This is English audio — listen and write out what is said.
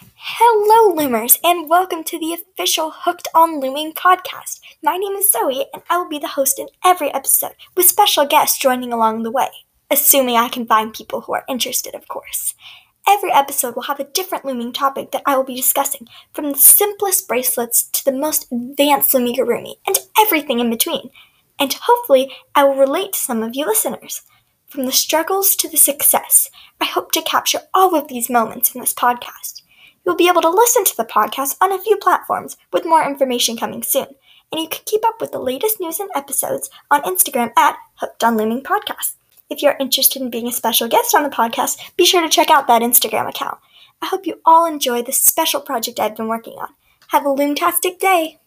Hello, Loomers, and welcome to the official Hooked on Looming podcast. My name is Zoe, and I will be the host in every episode, with special guests joining along the way, assuming I can find people who are interested, of course. Every episode will have a different looming topic that I will be discussing, from the simplest bracelets to the most advanced loomigurumi, and everything in between. And hopefully, I will relate to some of you listeners. From the struggles to the success, I hope to capture all of these moments in this podcast. You'll be able to listen to the podcast on a few platforms, with more information coming soon. And you can keep up with the latest news and episodes on Instagram at Hooked on Looming Podcast. If you're interested in being a special guest on the podcast, be sure to check out that Instagram account. I hope you all enjoy this special project I've been working on. Have a loomtastic day!